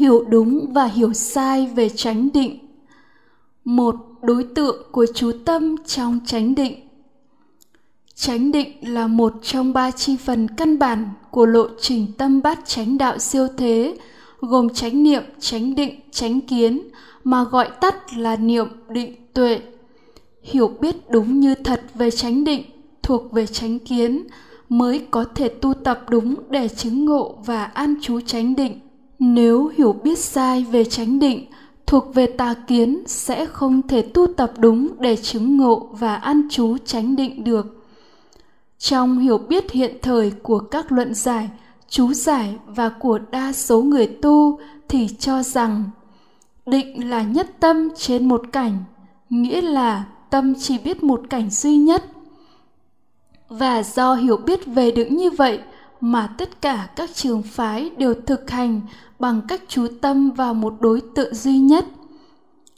hiểu đúng và hiểu sai về chánh định. Một đối tượng của chú tâm trong chánh định. Chánh định là một trong ba chi phần căn bản của lộ trình tâm bát chánh đạo siêu thế, gồm chánh niệm, chánh định, chánh kiến, mà gọi tắt là niệm định tuệ. Hiểu biết đúng như thật về chánh định, thuộc về chánh kiến, mới có thể tu tập đúng để chứng ngộ và an trú chánh định nếu hiểu biết sai về chánh định, thuộc về tà kiến sẽ không thể tu tập đúng để chứng ngộ và an trú chánh định được. Trong hiểu biết hiện thời của các luận giải, chú giải và của đa số người tu thì cho rằng định là nhất tâm trên một cảnh, nghĩa là tâm chỉ biết một cảnh duy nhất. Và do hiểu biết về được như vậy mà tất cả các trường phái đều thực hành bằng cách chú tâm vào một đối tượng duy nhất.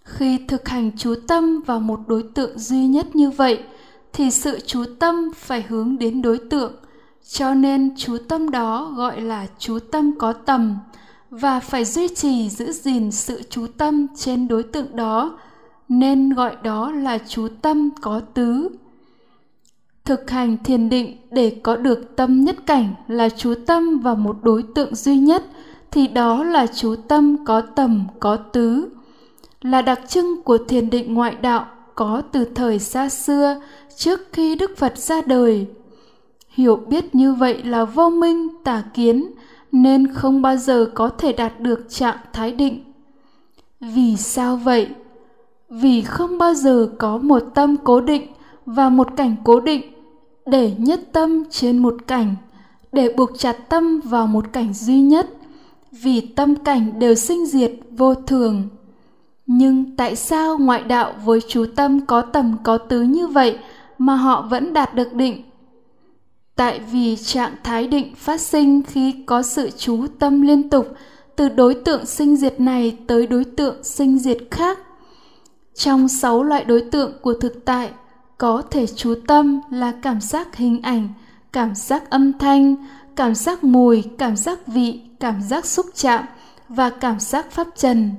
Khi thực hành chú tâm vào một đối tượng duy nhất như vậy, thì sự chú tâm phải hướng đến đối tượng. Cho nên chú tâm đó gọi là chú tâm có tầm và phải duy trì giữ gìn sự chú tâm trên đối tượng đó, nên gọi đó là chú tâm có tứ. Thực hành thiền định để có được tâm nhất cảnh là chú tâm vào một đối tượng duy nhất thì đó là chú tâm có tầm, có tứ, là đặc trưng của thiền định ngoại đạo có từ thời xa xưa, trước khi đức phật ra đời. Hiểu biết như vậy là vô minh, tà kiến, nên không bao giờ có thể đạt được trạng thái định. Vì sao vậy? Vì không bao giờ có một tâm cố định và một cảnh cố định để nhất tâm trên một cảnh, để buộc chặt tâm vào một cảnh duy nhất vì tâm cảnh đều sinh diệt vô thường. Nhưng tại sao ngoại đạo với chú tâm có tầm có tứ như vậy mà họ vẫn đạt được định? Tại vì trạng thái định phát sinh khi có sự chú tâm liên tục, từ đối tượng sinh diệt này tới đối tượng sinh diệt khác. Trong sáu loại đối tượng của thực tại, có thể chú tâm là cảm giác hình ảnh, cảm giác âm thanh cảm giác mùi, cảm giác vị, cảm giác xúc chạm và cảm giác pháp trần.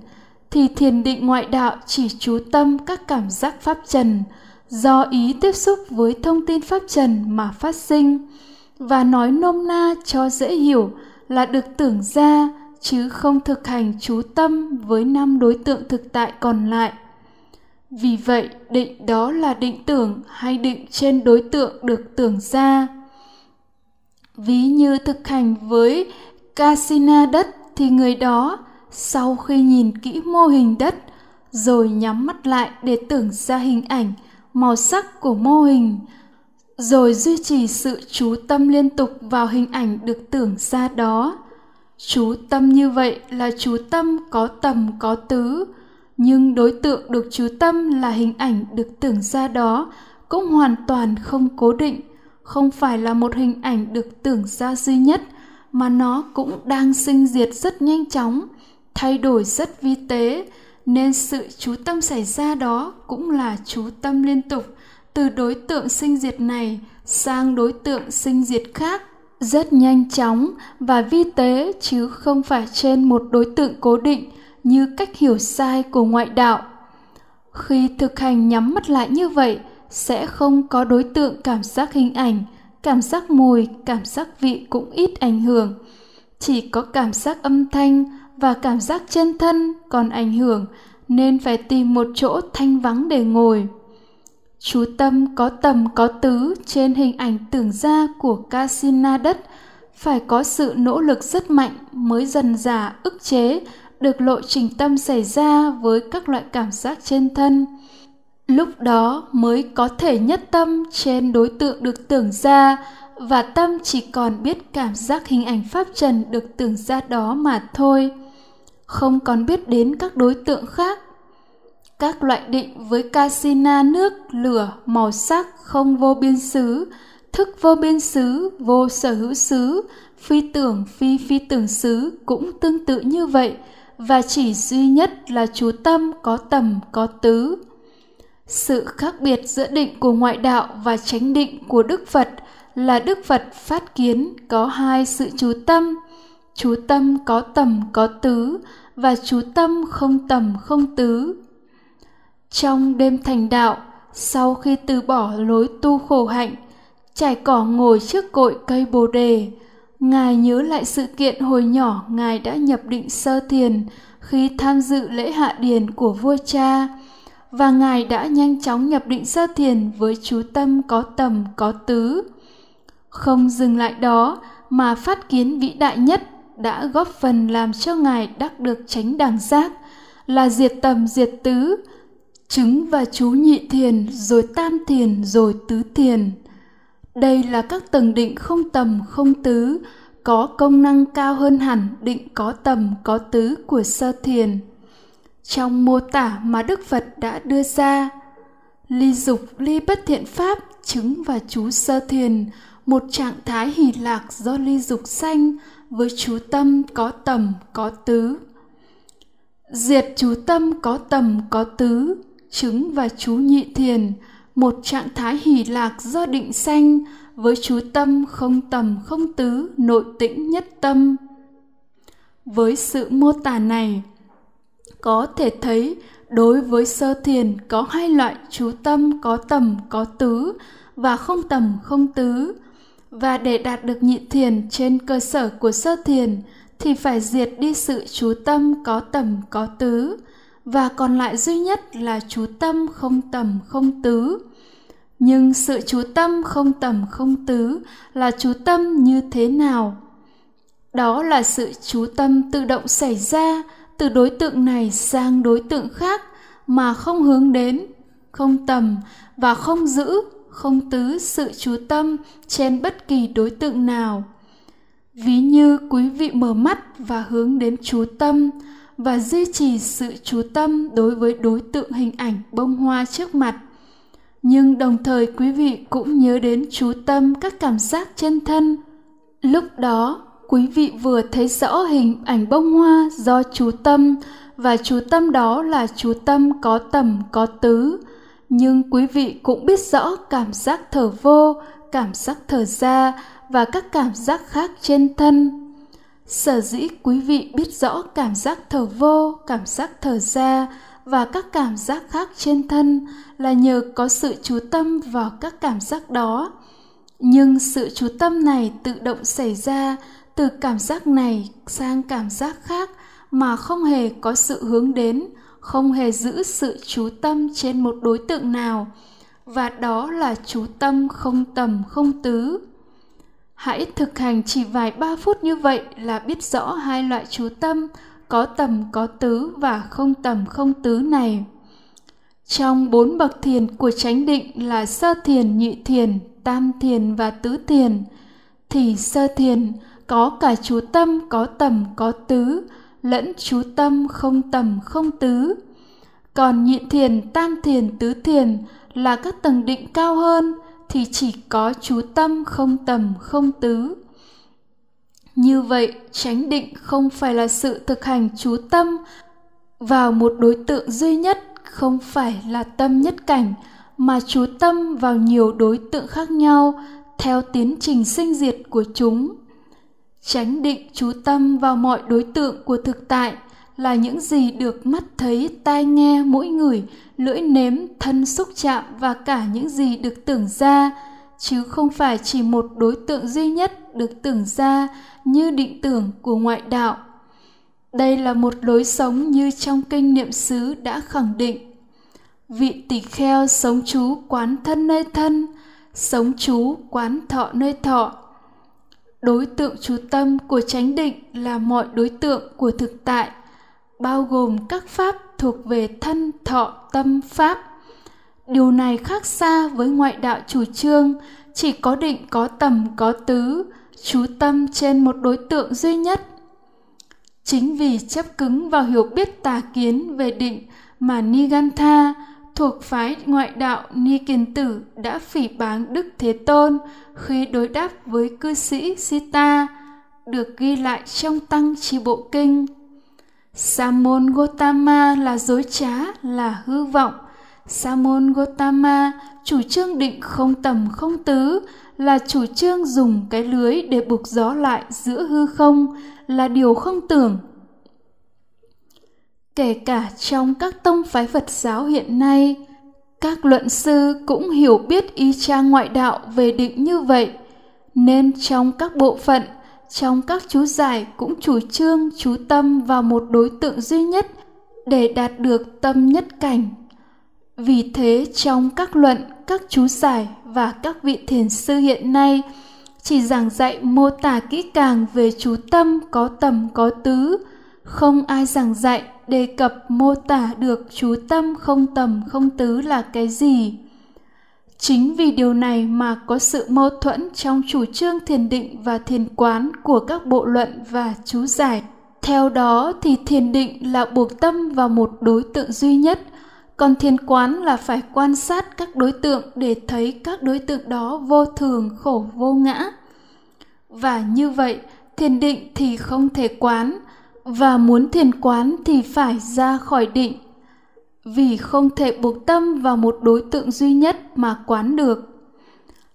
Thì thiền định ngoại đạo chỉ chú tâm các cảm giác pháp trần, do ý tiếp xúc với thông tin pháp trần mà phát sinh. Và nói nôm na cho dễ hiểu là được tưởng ra, chứ không thực hành chú tâm với năm đối tượng thực tại còn lại. Vì vậy, định đó là định tưởng hay định trên đối tượng được tưởng ra ví như thực hành với casina đất thì người đó, sau khi nhìn kỹ mô hình đất, rồi nhắm mắt lại để tưởng ra hình ảnh, màu sắc của mô hình, rồi duy trì sự chú tâm liên tục vào hình ảnh được tưởng ra đó. Chú tâm như vậy là chú tâm có tầm, có tứ, nhưng đối tượng được chú tâm là hình ảnh được tưởng ra đó cũng hoàn toàn không cố định không phải là một hình ảnh được tưởng ra duy nhất, mà nó cũng đang sinh diệt rất nhanh chóng, thay đổi rất vi tế, nên sự chú tâm xảy ra đó cũng là chú tâm liên tục từ đối tượng sinh diệt này sang đối tượng sinh diệt khác rất nhanh chóng và vi tế chứ không phải trên một đối tượng cố định như cách hiểu sai của ngoại đạo. Khi thực hành nhắm mắt lại như vậy sẽ không có đối tượng cảm giác hình ảnh, cảm giác mùi, cảm giác vị cũng ít ảnh hưởng. Chỉ có cảm giác âm thanh và cảm giác chân thân còn ảnh hưởng, nên phải tìm một chỗ thanh vắng để ngồi. Chú tâm có tầm có tứ trên hình ảnh tưởng ra của casina đất phải có sự nỗ lực rất mạnh mới dần dà ức chế được lộ trình tâm xảy ra với các loại cảm giác trên thân lúc đó mới có thể nhất tâm trên đối tượng được tưởng ra và tâm chỉ còn biết cảm giác hình ảnh pháp trần được tưởng ra đó mà thôi, không còn biết đến các đối tượng khác. Các loại định với casina nước, lửa, màu sắc không vô biên xứ, thức vô biên xứ, vô sở hữu xứ, phi tưởng, phi phi tưởng xứ cũng tương tự như vậy và chỉ duy nhất là chú tâm có tầm, có tứ sự khác biệt giữa định của ngoại đạo và chánh định của đức phật là đức phật phát kiến có hai sự chú tâm chú tâm có tầm có tứ và chú tâm không tầm không tứ. Trong đêm thành đạo, sau khi từ bỏ lối tu khổ hạnh, trải cỏ ngồi trước cội cây bồ đề, Ngài nhớ lại sự kiện hồi nhỏ Ngài đã nhập định sơ thiền khi tham dự lễ hạ điền của vua cha và Ngài đã nhanh chóng nhập định sơ thiền với chú tâm có tầm có tứ. Không dừng lại đó mà phát kiến vĩ đại nhất đã góp phần làm cho Ngài đắc được chánh đẳng giác là diệt tầm diệt tứ, chứng và chú nhị thiền rồi tam thiền rồi tứ thiền. Đây là các tầng định không tầm không tứ, có công năng cao hơn hẳn định có tầm có tứ của sơ thiền. Trong mô tả mà Đức Phật đã đưa ra, ly dục ly bất thiện pháp chứng và chú sơ thiền, một trạng thái hỷ lạc do ly dục sanh với chú tâm có tầm có tứ. Diệt chú tâm có tầm có tứ, chứng và chú nhị thiền, một trạng thái hỷ lạc do định sanh với chú tâm không tầm không tứ nội tĩnh nhất tâm với sự mô tả này có thể thấy, đối với sơ thiền có hai loại chú tâm có tầm, có tứ và không tầm, không tứ. Và để đạt được nhị thiền trên cơ sở của sơ thiền thì phải diệt đi sự chú tâm có tầm, có tứ. Và còn lại duy nhất là chú tâm không tầm, không tứ. Nhưng sự chú tâm không tầm, không tứ là chú tâm như thế nào? Đó là sự chú tâm tự động xảy ra từ đối tượng này sang đối tượng khác mà không hướng đến, không tầm và không giữ, không tứ sự chú tâm trên bất kỳ đối tượng nào. Ví như quý vị mở mắt và hướng đến chú tâm và duy trì sự chú tâm đối với đối tượng hình ảnh bông hoa trước mặt. Nhưng đồng thời quý vị cũng nhớ đến chú tâm các cảm giác trên thân. Lúc đó quý vị vừa thấy rõ hình ảnh bông hoa do chú tâm, và chú tâm đó là chú tâm có tầm, có tứ. Nhưng quý vị cũng biết rõ cảm giác thở vô, cảm giác thở ra, và các cảm giác khác trên thân. Sở dĩ quý vị biết rõ cảm giác thở vô, cảm giác thở ra, và các cảm giác khác trên thân là nhờ có sự chú tâm vào các cảm giác đó. Nhưng sự chú tâm này tự động xảy ra từ cảm giác này sang cảm giác khác mà không hề có sự hướng đến, không hề giữ sự chú tâm trên một đối tượng nào. Và đó là chú tâm không tầm, không tứ. Hãy thực hành chỉ vài ba phút như vậy là biết rõ hai loại chú tâm, có tầm, có tứ và không tầm, không tứ này. Trong bốn bậc thiền của chánh định là sơ thiền, nhị thiền, tam thiền và tứ thiền, thì sơ thiền có cả chú tâm, có tầm, có tứ, lẫn chú tâm không tầm, không tứ. Còn nhị thiền, tam thiền, tứ thiền là các tầng định cao hơn thì chỉ có chú tâm không tầm, không tứ. Như vậy, chánh định không phải là sự thực hành chú tâm vào một đối tượng duy nhất, không phải là tâm nhất cảnh, mà chú tâm vào nhiều đối tượng khác nhau theo tiến trình sinh diệt của chúng chánh định chú tâm vào mọi đối tượng của thực tại là những gì được mắt thấy, tai nghe mũi ngửi, lưỡi nếm, thân xúc chạm và cả những gì được tưởng ra. Chứ không phải chỉ một đối tượng duy nhất được tưởng ra như định tưởng của ngoại đạo. Đây là một lối sống như trong kinh niệm xứ đã khẳng định. Vị tỷ kheo sống chú quán thân nơi thân, sống chú quán thọ nơi thọ đối tượng chú tâm của chánh định là mọi đối tượng của thực tại, bao gồm các pháp thuộc về thân, thọ, tâm, pháp. Điều này khác xa với ngoại đạo chủ trương, chỉ có định, có tầm, có tứ, chú tâm trên một đối tượng duy nhất. Chính vì chấp cứng vào hiểu biết tà kiến về định mà nigantha thuộc phái ngoại đạo Ni Kiền Tử đã phỉ báng Đức Thế Tôn khi đối đáp với cư sĩ Sita, được ghi lại trong Tăng Chi Bộ Kinh. Samon Gotama là dối trá, là hư vọng. Samon Gotama chủ trương định không tầm không tứ, là chủ trương dùng cái lưới để buộc gió lại giữa hư không, là điều không tưởng kể cả trong các tông phái phật giáo hiện nay, các luận sư cũng hiểu biết ý cha ngoại đạo về định như vậy, nên trong các bộ phận, trong các chú giải cũng chủ trương, chú tâm vào một đối tượng duy nhất để đạt được tâm nhất cảnh. Vì thế trong các luận, các chú giải và các vị thiền sư hiện nay, chỉ giảng dạy mô tả kỹ càng về chú tâm có tầm có tứ, không ai giảng dạy đề cập mô tả được chú tâm không tầm, không tứ là cái gì. Chính vì điều này mà có sự mâu thuẫn trong chủ trương thiền định và thiền quán của các bộ luận và chú giải. Theo đó thì thiền định là buộc tâm vào một đối tượng duy nhất, còn thiền quán là phải quan sát các đối tượng để thấy các đối tượng đó vô thường, khổ, vô ngã. Và như vậy, thiền định thì không thể quán và muốn thiền quán thì phải ra khỏi định. Vì không thể buộc tâm vào một đối tượng duy nhất mà quán được.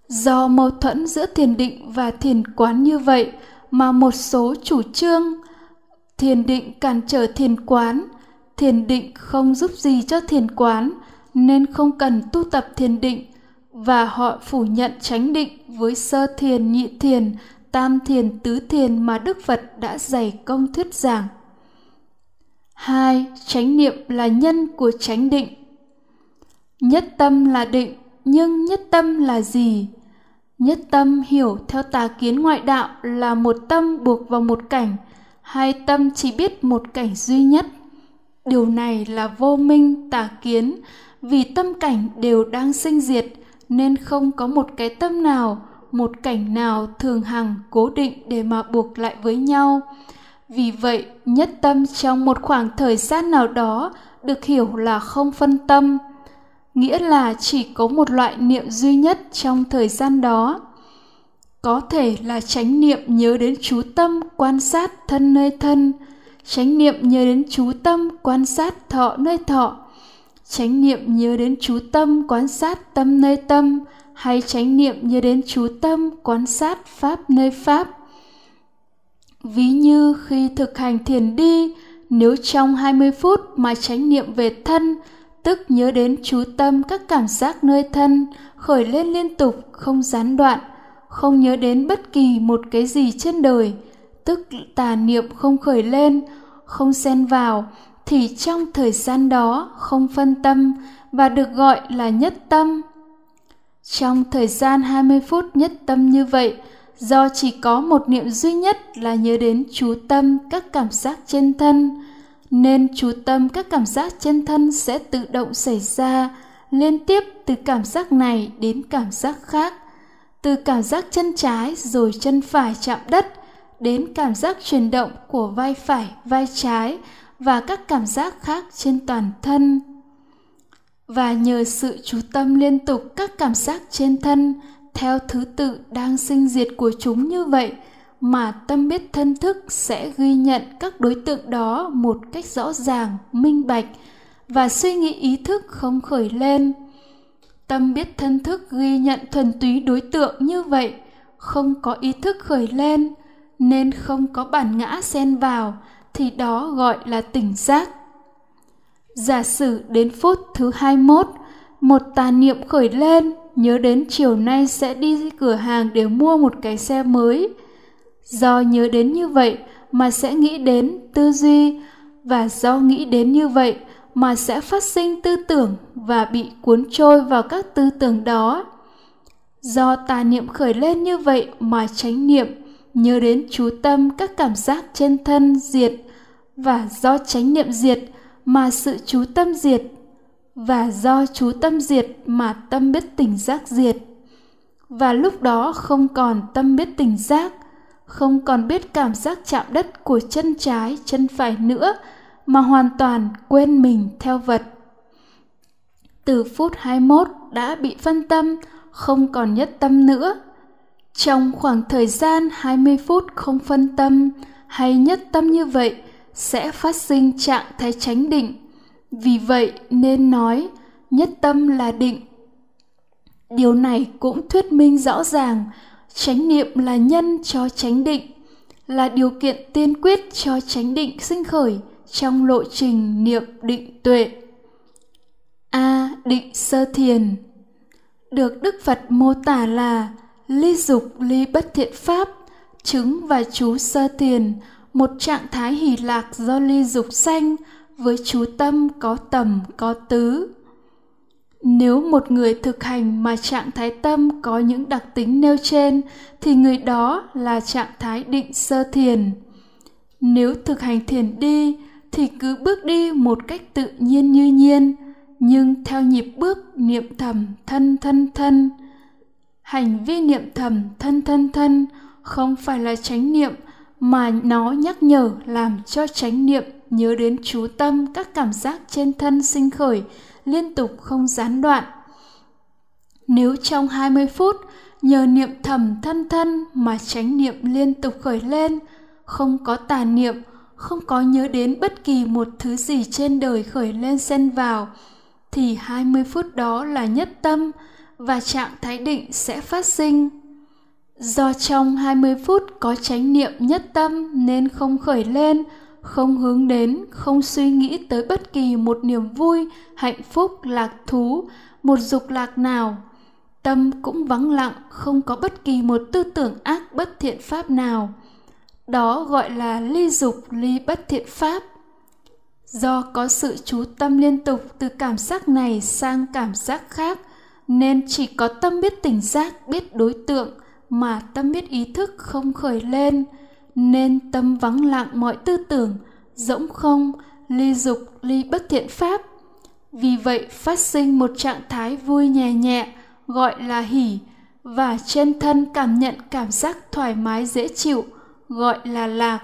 Do mâu thuẫn giữa thiền định và thiền quán như vậy mà một số chủ trương, thiền định cản trở thiền quán, thiền định không giúp gì cho thiền quán nên không cần tu tập thiền định và họ phủ nhận chánh định với sơ thiền, nhị thiền tam thiền, tứ thiền mà đức phật đã dày công thuyết giảng. Hai, chánh niệm là nhân của chánh định. Nhất tâm là định, nhưng nhất tâm là gì? Nhất tâm hiểu theo tà kiến ngoại đạo là một tâm buộc vào một cảnh, hai tâm chỉ biết một cảnh duy nhất. Điều này là vô minh tà kiến, vì tâm cảnh đều đang sinh diệt, nên không có một cái tâm nào một cảnh nào thường hằng cố định để mà buộc lại với nhau. Vì vậy, nhất tâm trong một khoảng thời gian nào đó được hiểu là không phân tâm, nghĩa là chỉ có một loại niệm duy nhất trong thời gian đó. Có thể là chánh niệm nhớ đến chú tâm quan sát thân nơi thân, chánh niệm nhớ đến chú tâm quan sát thọ nơi thọ, chánh niệm nhớ đến chú tâm quan sát tâm nơi tâm hay chánh niệm nhớ đến chú tâm, quan sát pháp nơi pháp ví như khi thực hành thiền đi, nếu trong 20 phút mà chánh niệm về thân, tức nhớ đến chú tâm các cảm giác nơi thân, khởi lên liên tục, không gián đoạn, không nhớ đến bất kỳ một cái gì trên đời, tức tà niệm không khởi lên, không xen vào, thì trong thời gian đó không phân tâm và được gọi là nhất tâm. Trong thời gian 20 phút nhất tâm như vậy, do chỉ có một niệm duy nhất là nhớ đến chú tâm các cảm giác trên thân, nên chú tâm các cảm giác trên thân sẽ tự động xảy ra liên tiếp từ cảm giác này đến cảm giác khác, từ cảm giác chân trái rồi chân phải chạm đất đến cảm giác chuyển động của vai phải, vai trái và các cảm giác khác trên toàn thân. Và nhờ sự chú tâm liên tục các cảm giác trên thân theo thứ tự đang sinh diệt của chúng như vậy mà tâm biết thân thức sẽ ghi nhận các đối tượng đó một cách rõ ràng, minh bạch và suy nghĩ ý thức không khởi lên. Tâm biết thân thức ghi nhận thuần túy đối tượng như vậy, không có ý thức khởi lên nên không có bản ngã xen vào thì đó gọi là tỉnh giác. Giả sử đến phút thứ 21, một tà niệm khởi lên, nhớ đến chiều nay sẽ đi cửa hàng để mua một cái xe mới. Do nhớ đến như vậy mà sẽ nghĩ đến tư duy và do nghĩ đến như vậy mà sẽ phát sinh tư tưởng và bị cuốn trôi vào các tư tưởng đó. Do tà niệm khởi lên như vậy mà tránh niệm nhớ đến chú tâm các cảm giác trên thân diệt và do chánh niệm diệt mà sự chú tâm diệt và do chú tâm diệt mà tâm biết tỉnh giác diệt. Và lúc đó không còn tâm biết tỉnh giác, không còn biết cảm giác chạm đất của chân trái, chân phải nữa, mà hoàn toàn quên mình theo vật. Từ phút 21 đã bị phân tâm, không còn nhất tâm nữa. Trong khoảng thời gian 20 phút không phân tâm hay nhất tâm như vậy sẽ phát sinh trạng thái chánh định. Vì vậy nên nói nhất tâm là định. Điều này cũng thuyết minh rõ ràng chánh niệm là nhân cho chánh định, là điều kiện tiên quyết cho chánh định sinh khởi trong lộ trình niệm định tuệ. A. Định sơ thiền được Đức Phật mô tả là ly dục ly bất thiện pháp, chứng và chú sơ thiền, một trạng thái hỷ lạc do ly dục sanh với chú tâm có tầm có tứ. Nếu một người thực hành mà trạng thái tâm có những đặc tính nêu trên thì người đó là trạng thái định sơ thiền. Nếu thực hành thiền đi thì cứ bước đi một cách tự nhiên như nhiên, nhưng theo nhịp bước niệm thầm thân thân thân. Hành vi niệm thầm thân thân thân không phải là chánh niệm mà nó nhắc nhở làm cho chánh niệm nhớ đến chú tâm các cảm giác trên thân sinh khởi liên tục không gián đoạn. Nếu trong 20 phút nhờ niệm thầm thân thân mà chánh niệm liên tục khởi lên, không có tà niệm, không có nhớ đến bất kỳ một thứ gì trên đời khởi lên xen vào, thì 20 phút đó là nhất tâm và trạng thái định sẽ phát sinh. Do trong 20 phút có chánh niệm nhất tâm nên không khởi lên, không hướng đến, không suy nghĩ tới bất kỳ một niềm vui, hạnh phúc, lạc thú, một dục lạc nào. Tâm cũng vắng lặng, không có bất kỳ một tư tưởng ác bất thiện pháp nào. Đó gọi là ly dục ly bất thiện pháp. Do có sự chú tâm liên tục từ cảm giác này sang cảm giác khác, nên chỉ có tâm biết tỉnh giác, biết đối tượng, mà tâm biết ý thức không khởi lên – nên tâm vắng lặng mọi tư tưởng, rỗng không, ly dục, ly bất thiện pháp. Vì vậy phát sinh một trạng thái vui nhẹ nhẹ, gọi là hỉ, và trên thân cảm nhận cảm giác thoải mái dễ chịu, gọi là lạc.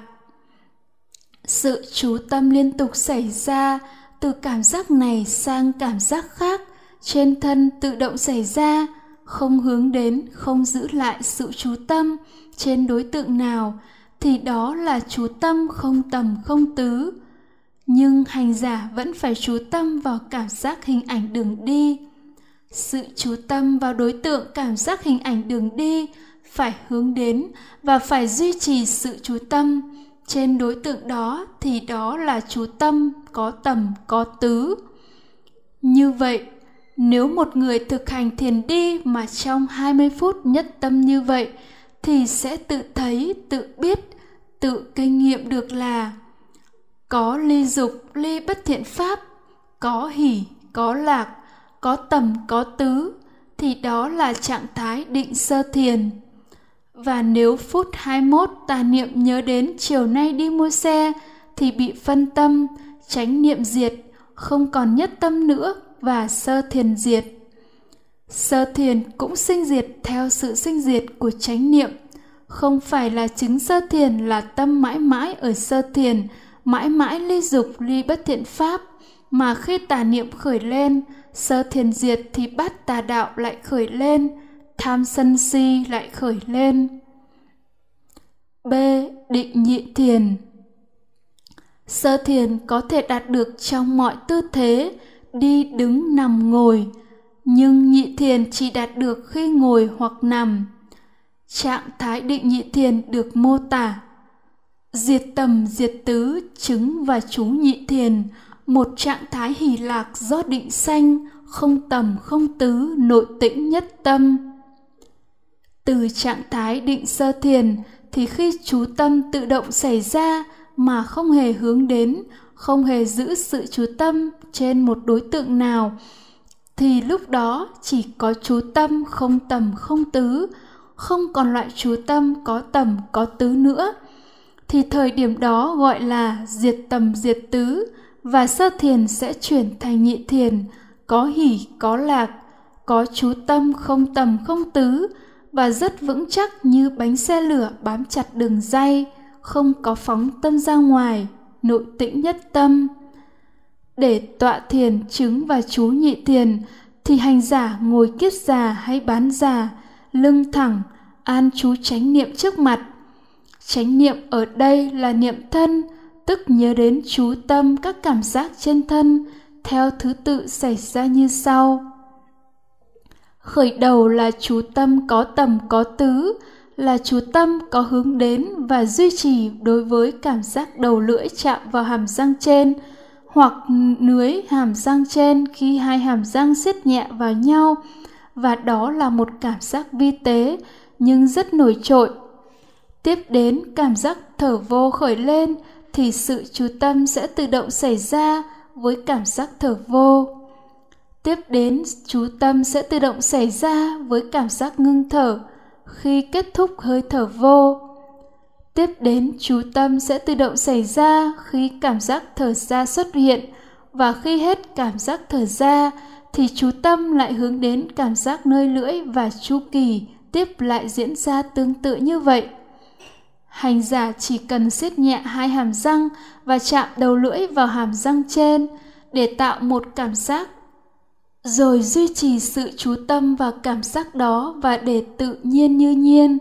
Sự chú tâm liên tục xảy ra từ cảm giác này sang cảm giác khác, trên thân tự động xảy ra không hướng đến, không giữ lại sự chú tâm trên đối tượng nào, thì đó là chú tâm không tầm, không tứ. Nhưng hành giả vẫn phải chú tâm vào cảm giác hình ảnh đường đi. Sự chú tâm vào đối tượng cảm giác hình ảnh đường đi phải hướng đến và phải duy trì sự chú tâm. Trên đối tượng đó thì đó là chú tâm có tầm, có tứ. Như vậy nếu một người thực hành thiền đi mà trong 20 phút nhất tâm như vậy thì sẽ tự thấy, tự biết tự kinh nghiệm được là có ly dục ly bất thiện pháp có hỷ có lạc có tầm có tứ thì đó là trạng thái định sơ thiền. Và nếu phút 21 tà niệm nhớ đến chiều nay đi mua xe thì bị phân tâm, tránh niệm diệt, không còn nhất tâm nữa và sơ thiền diệt. Sơ thiền cũng sinh diệt theo sự sinh diệt của chánh niệm. Không phải là chứng sơ thiền là tâm mãi mãi ở sơ thiền, mãi mãi ly dục ly bất thiện pháp, mà khi tà niệm khởi lên, sơ thiền diệt thì bát tà đạo lại khởi lên, tham sân si lại khởi lên. B. Định nhị thiền. Sơ thiền có thể đạt được trong mọi tư thế đi đứng nằm ngồi, nhưng nhị thiền chỉ đạt được khi ngồi hoặc nằm. Trạng thái định nhị thiền được mô tả. Diệt tầm, diệt tứ, chứng và chú nhị thiền, Một trạng thái hỷ lạc do định sanh, Không tầm, không tứ, nội tĩnh nhất tâm. Từ trạng thái định sơ thiền Thì khi chú tâm tự động xảy ra Mà không hề hướng đến, Không hề giữ sự chú tâm trên một đối tượng nào, Thì lúc đó chỉ có chú tâm không tầm không tứ, không còn loại chú tâm có tầm có tứ nữa. Thì thời điểm đó gọi là diệt tầm diệt tứ, và sơ thiền sẽ chuyển thành nhị thiền, có hỷ, có lạc, có chú tâm không tầm không tứ, và rất vững chắc như bánh xe lửa bám chặt đường dây, không có phóng tâm ra ngoài, nội tĩnh nhất tâm để tọa thiền chứng và chú nhị thiền, thì hành giả ngồi kiết già hay bán già, lưng thẳng, an chú chánh niệm trước mặt. Chánh niệm ở đây là niệm thân, tức nhớ đến chú tâm các cảm giác trên thân, theo thứ tự xảy ra như sau. Khởi đầu là chú tâm có tầm, có tứ, là chú tâm có hướng đến và duy trì đối với cảm giác đầu lưỡi chạm vào hàm răng trên hoặc nưới hàm răng trên khi hai hàm răng siết nhẹ vào nhau. Và đó là một cảm giác vi tế, nhưng rất nổi trội. Tiếp đến cảm giác thở vô khởi lên, thì sự chú tâm sẽ tự động xảy ra với cảm giác thở vô. Tiếp đến, chú tâm sẽ tự động xảy ra với cảm giác ngưng thở. Khi kết thúc hơi thở vô tiếp đến, chú tâm sẽ tự động xảy ra khi cảm giác thở ra xuất hiện. Và khi hết cảm giác thở ra, thì chú tâm lại hướng đến cảm giác nơi lưỡi và chu kỳ tiếp lại diễn ra tương tự như vậy. Hành giả chỉ cần siết nhẹ hai hàm răng và chạm đầu lưỡi vào hàm răng trên để tạo một cảm giác. Rồi duy trì sự chú tâm vào cảm giác đó và để tự nhiên như nhiên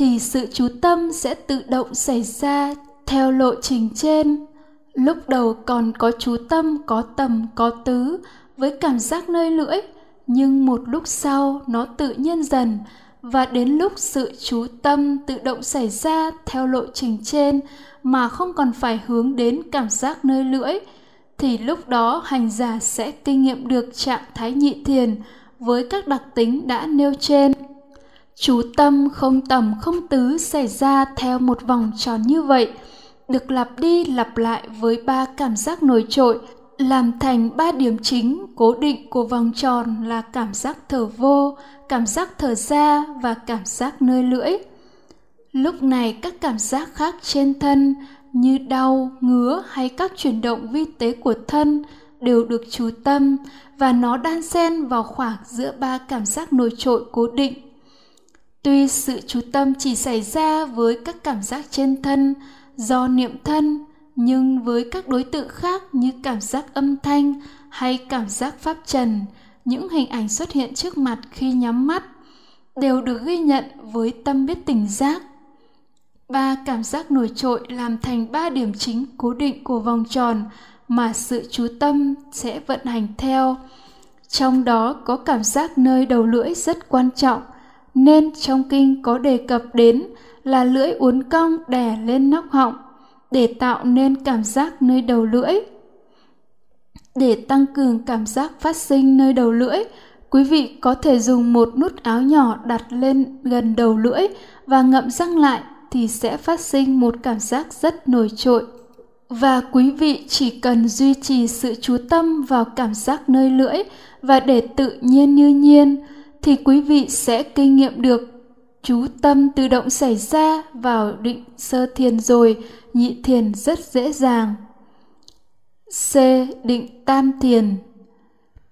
thì sự chú tâm sẽ tự động xảy ra theo lộ trình trên. Lúc đầu còn có chú tâm, có tầm, có tứ với cảm giác nơi lưỡi, nhưng một lúc sau nó tự nhiên dần và đến lúc sự chú tâm tự động xảy ra theo lộ trình trên mà không còn phải hướng đến cảm giác nơi lưỡi, thì lúc đó hành giả sẽ kinh nghiệm được trạng thái nhị thiền với các đặc tính đã nêu trên chú tâm không tầm không tứ xảy ra theo một vòng tròn như vậy, được lặp đi lặp lại với ba cảm giác nổi trội, làm thành ba điểm chính cố định của vòng tròn là cảm giác thở vô, cảm giác thở ra và cảm giác nơi lưỡi. Lúc này các cảm giác khác trên thân như đau, ngứa hay các chuyển động vi tế của thân đều được chú tâm và nó đan xen vào khoảng giữa ba cảm giác nổi trội cố định tuy sự chú tâm chỉ xảy ra với các cảm giác trên thân do niệm thân, nhưng với các đối tượng khác như cảm giác âm thanh hay cảm giác pháp trần, những hình ảnh xuất hiện trước mặt khi nhắm mắt đều được ghi nhận với tâm biết tỉnh giác. Ba cảm giác nổi trội làm thành ba điểm chính cố định của vòng tròn mà sự chú tâm sẽ vận hành theo. Trong đó có cảm giác nơi đầu lưỡi rất quan trọng nên trong kinh có đề cập đến là lưỡi uốn cong đè lên nóc họng, để tạo nên cảm giác nơi đầu lưỡi. Để tăng cường cảm giác phát sinh nơi đầu lưỡi, quý vị có thể dùng một nút áo nhỏ đặt lên gần đầu lưỡi và ngậm răng lại thì sẽ phát sinh một cảm giác rất nổi trội. Và quý vị chỉ cần duy trì sự chú tâm vào cảm giác nơi lưỡi và để tự nhiên như nhiên thì quý vị sẽ kinh nghiệm được chú tâm tự động xảy ra vào định sơ thiền rồi, nhị thiền rất dễ dàng. C. Định tam thiền.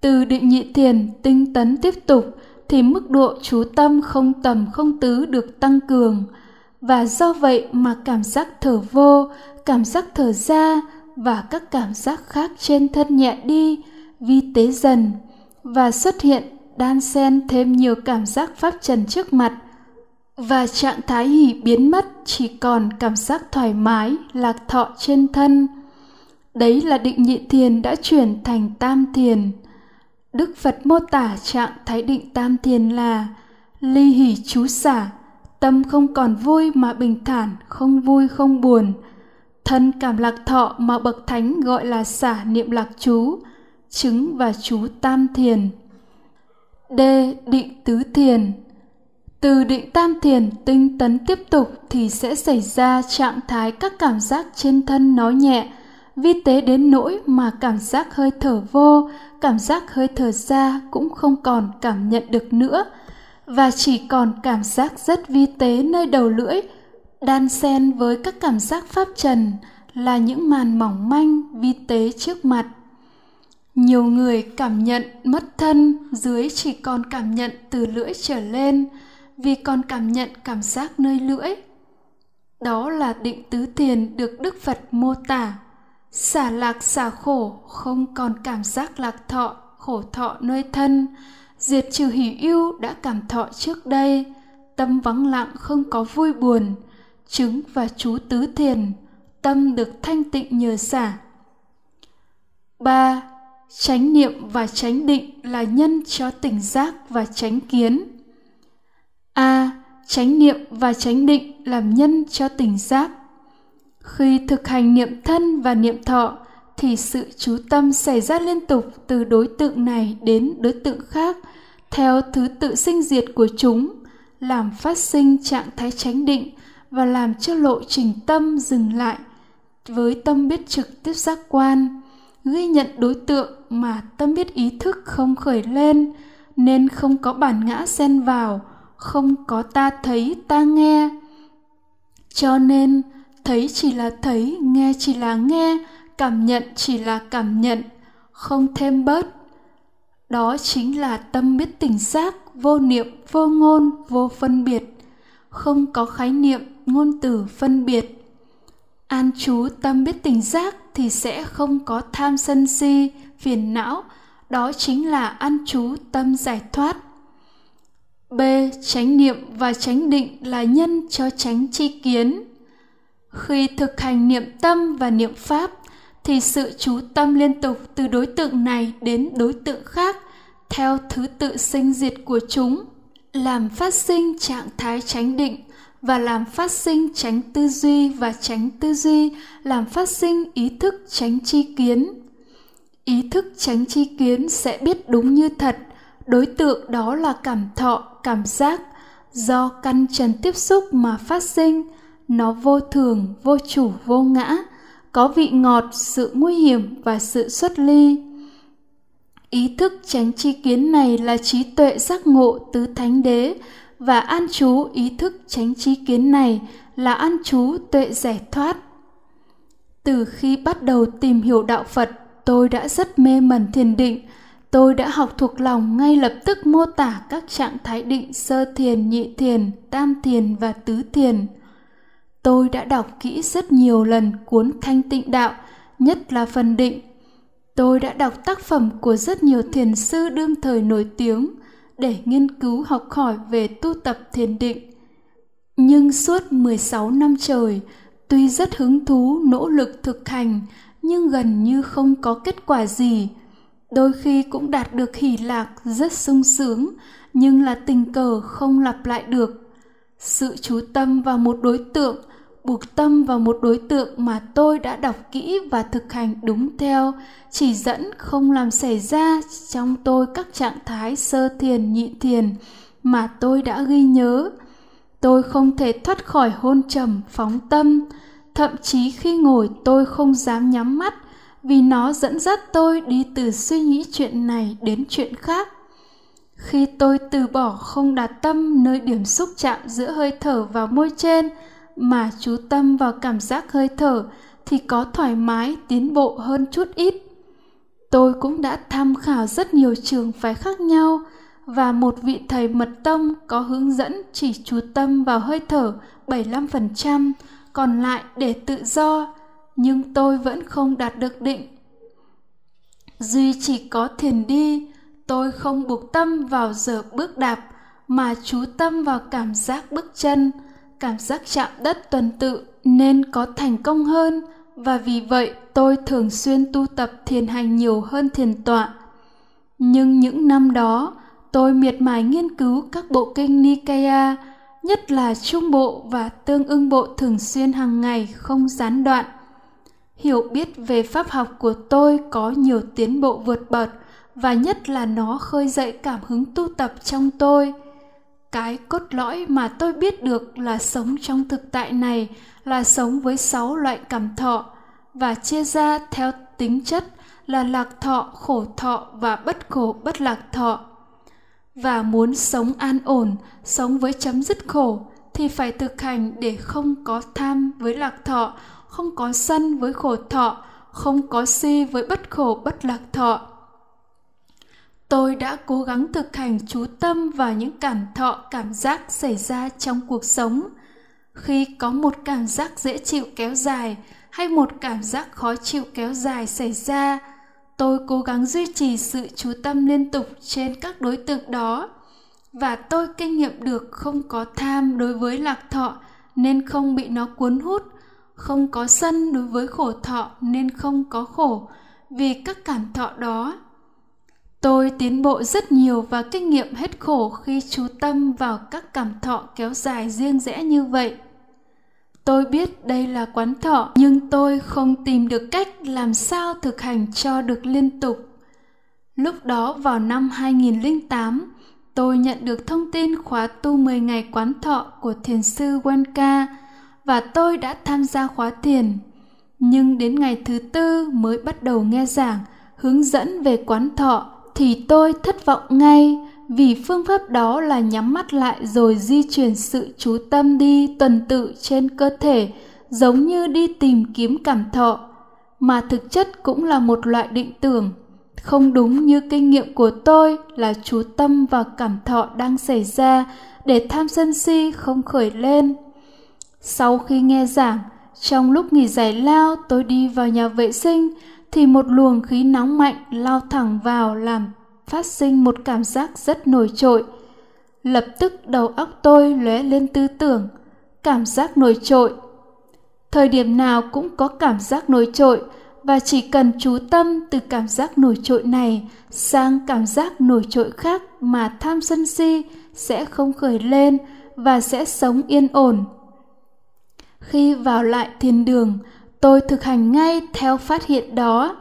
Từ định nhị thiền, tinh tấn tiếp tục thì mức độ chú tâm không tầm, không tứ được tăng cường. Và do vậy mà cảm giác thở vô, cảm giác thở ra và các cảm giác khác trên thân nhẹ đi, vi tế dần và xuất hiện đan xen thêm nhiều cảm giác pháp trần trước mặt. Và trạng thái hỉ biến mất chỉ còn cảm giác thoải mái, lạc thọ trên thân. Đấy là định nhị thiền đã chuyển thành tam thiền. Đức phật mô tả trạng thái định tam thiền là ly hỉ chú xả, tâm không còn vui mà bình thản, không vui không buồn. Thân cảm lạc thọ mà bậc thánh gọi là xả niệm lạc chú, chứng và chú tam thiền d định tứ thiền. Từ định tam thiền, tinh tấn tiếp tục thì sẽ xảy ra trạng thái các cảm giác trên thân nói nhẹ, vi tế đến nỗi mà cảm giác hơi thở vô, cảm giác hơi thở ra cũng không còn cảm nhận được nữa. Và chỉ còn cảm giác rất vi tế nơi đầu lưỡi, đan xen với các cảm giác pháp trần là những màn mỏng manh vi tế trước mặt nhiều người cảm nhận mất thân, dưới chỉ còn cảm nhận từ lưỡi trở lên, vì còn cảm nhận cảm giác nơi lưỡi. Đó là định tứ tiền được đức phật mô tả. Xả lạc xả khổ không còn cảm giác lạc thọ, khổ thọ nơi thân. Diệt trừ hỉ ưu đã cảm thọ trước đây. Tâm vắng lặng không có vui buồn. Chứng và chú tứ thiền tâm được thanh tịnh nhờ xả. Ba chánh niệm và chánh định là nhân cho tỉnh giác và chánh kiến. A. Chánh niệm và chánh định làm nhân cho tỉnh giác. Khi thực hành niệm thân và niệm thọ, thì sự chú tâm xảy ra liên tục từ đối tượng này đến đối tượng khác, theo thứ tự sinh diệt của chúng, làm phát sinh trạng thái chánh định và làm cho lộ trình tâm dừng lại với tâm biết trực tiếp giác quan ghi nhận đối tượng mà tâm biết ý thức không khởi lên, nên không có bản ngã xen vào, không có ta thấy, ta nghe. Cho nên, thấy chỉ là thấy, nghe chỉ là nghe, cảm nhận chỉ là cảm nhận, không thêm bớt. Đó chính là tâm biết tỉnh giác, vô niệm, vô ngôn, vô phân biệt, không có khái niệm, ngôn từ phân biệt. An trú tâm biết tỉnh giác thì sẽ không có tham sân si, phiền não. Đó chính là an trú, tâm giải thoát. B. Chánh niệm và chánh định là nhân cho chánh chi kiến. Khi thực hành niệm tâm và niệm pháp, thì sự chú tâm liên tục từ đối tượng này đến đối tượng khác, theo thứ tự sinh diệt của chúng, làm phát sinh trạng thái chánh định và làm phát sinh tránh tư duy và tránh tư duy, làm phát sinh ý thức tránh chi kiến. Ý thức tránh chi kiến sẽ biết đúng như thật. Đối tượng đó là cảm thọ, cảm giác. Do căn trần tiếp xúc mà phát sinh, nó vô thường, vô chủ, vô ngã, có vị ngọt, sự nguy hiểm và sự xuất ly. Ý thức tránh chi kiến này là trí tuệ giác ngộ tứ thánh đế và an trú ý thức tránh trí kiến này là an trú tuệ giải thoát. Từ khi bắt đầu tìm hiểu đạo phật, tôi đã rất mê mẩn thiền định. Tôi đã học thuộc lòng ngay lập tức mô tả các trạng thái định, sơ thiền, nhị thiền, tam thiền và tứ thiền. Tôi đã đọc kỹ rất nhiều lần cuốn thanh tịnh đạo, nhất là phần định. Tôi đã đọc tác phẩm của rất nhiều thiền sư đương thời nổi tiếng để nghiên cứu học hỏi về tu tập thiền định. Nhưng suốt 16 năm trời, tuy rất hứng thú nỗ lực thực hành nhưng gần như không có kết quả gì. Đôi khi cũng đạt được hỷ lạc rất sung sướng, nhưng là tình cờ không lặp lại được. Sự chú tâm vào một đối tượng buộc tâm vào một đối tượng mà tôi đã đọc kỹ và thực hành đúng theo, chỉ dẫn không làm xảy ra trong tôi các trạng thái sơ thiền, nhị thiền mà tôi đã ghi nhớ. Tôi không thể thoát khỏi hôn trầm, phóng tâm. Thậm chí khi ngồi, tôi không dám nhắm mắt vì nó dẫn dắt tôi đi từ suy nghĩ chuyện này đến chuyện khác. Khi tôi từ bỏ không đặt tâm, nơi điểm xúc chạm giữa hơi thở vào môi trên mà chú tâm vào cảm giác hơi thở thì có thoải mái tiến bộ hơn chút ít tôi cũng đã tham khảo rất nhiều trường phái khác nhau và một vị thầy mật tông có hướng dẫn chỉ chú tâm vào hơi thở 75%, còn lại để tự do, nhưng tôi vẫn không đạt được định. Duy chỉ có thiền đi, tôi không buộc tâm vào giờ bước đạp, mà chú tâm vào cảm giác bước chân, cảm giác chạm đất tuần tự nên có thành công hơn và vì vậy tôi thường xuyên tu tập thiền hành nhiều hơn thiền tọa. Nhưng những năm đó, tôi miệt mài nghiên cứu các bộ kinh Nikaya, nhất là trung bộ và tương ưng bộ thường xuyên hàng ngày không gián đoạn. Hiểu biết về pháp học của tôi có nhiều tiến bộ vượt bậc và nhất là nó khơi dậy cảm hứng tu tập trong tôi – cái cốt lõi mà tôi biết được là sống trong thực tại này là sống với sáu loại cảm thọ và chia ra theo tính chất là lạc thọ, khổ thọ và bất khổ, bất lạc thọ. Và muốn sống an ổn, sống với chấm dứt khổ thì phải thực hành để không có tham với lạc thọ, không có sân với khổ thọ, không có si với bất khổ, bất lạc thọ tôi đã cố gắng thực hành chú tâm vào những cảm thọ, cảm giác xảy ra trong cuộc sống. Khi có một cảm giác dễ chịu kéo dài hay một cảm giác khó chịu kéo dài xảy ra, tôi cố gắng duy trì sự chú tâm liên tục trên các đối tượng đó. Và tôi kinh nghiệm được không có tham đối với lạc thọ nên không bị nó cuốn hút, không có sân đối với khổ thọ nên không có khổ. Vì các cảm thọ đó Tôi tiến bộ rất nhiều và kinh nghiệm hết khổ khi chú tâm vào các cảm thọ kéo dài riêng rẽ như vậy. Tôi biết đây là quán thọ, nhưng tôi không tìm được cách làm sao thực hành cho được liên tục. Lúc đó vào năm 2008, tôi nhận được thông tin khóa tu 10 ngày quán thọ của thiền sư Wenka và tôi đã tham gia khóa thiền. Nhưng đến ngày thứ tư mới bắt đầu nghe giảng, hướng dẫn về quán thọ thì tôi thất vọng ngay, vì phương pháp đó là nhắm mắt lại rồi di chuyển sự chú tâm đi tuần tự trên cơ thể, giống như đi tìm kiếm cảm thọ. Mà thực chất cũng là một loại định tưởng. Không đúng như kinh nghiệm của tôi là chú tâm và cảm thọ đang xảy ra để tham sân si không khởi lên. Sau khi nghe giảng, trong lúc nghỉ giải lao, tôi đi vào nhà vệ sinh thì một luồng khí nóng mạnh lao thẳng vào làm phát sinh một cảm giác rất nổi trội. Lập tức đầu óc tôi lóe lên tư tưởng, cảm giác nổi trội. Thời điểm nào cũng có cảm giác nổi trội và chỉ cần chú tâm từ cảm giác nổi trội này sang cảm giác nổi trội khác mà tham sân si sẽ không khởi lên và sẽ sống yên ổn. Khi vào lại thiền đường, tôi thực hành ngay theo phát hiện đó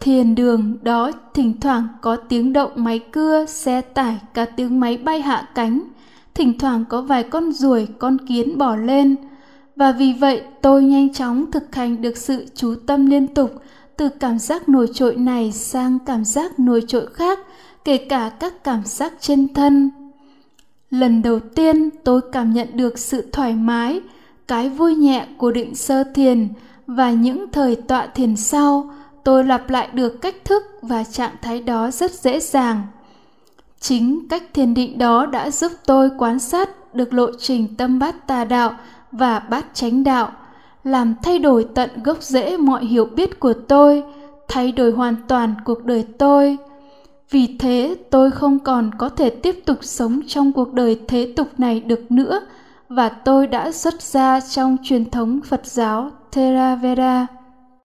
Thiền đường đó thỉnh thoảng có tiếng động máy cưa, xe tải, cả tiếng máy bay hạ cánh. Thỉnh thoảng có vài con ruồi, con kiến bỏ lên. Và vì vậy tôi nhanh chóng thực hành được sự chú tâm liên tục từ cảm giác nổi trội này sang cảm giác nổi trội khác, kể cả các cảm giác trên thân. Lần đầu tiên tôi cảm nhận được sự thoải mái, cái vui nhẹ của định sơ thiền và những thời tọa thiền sau, tôi lặp lại được cách thức và trạng thái đó rất dễ dàng. Chính cách thiền định đó đã giúp tôi quan sát được lộ trình tâm bát tà đạo và bát chánh đạo làm thay đổi tận gốc rễ mọi hiểu biết của tôi thay đổi hoàn toàn cuộc đời tôi. Vì thế tôi không còn có thể tiếp tục sống trong cuộc đời thế tục này được nữa và tôi đã xuất gia trong truyền thống phật giáo theravada.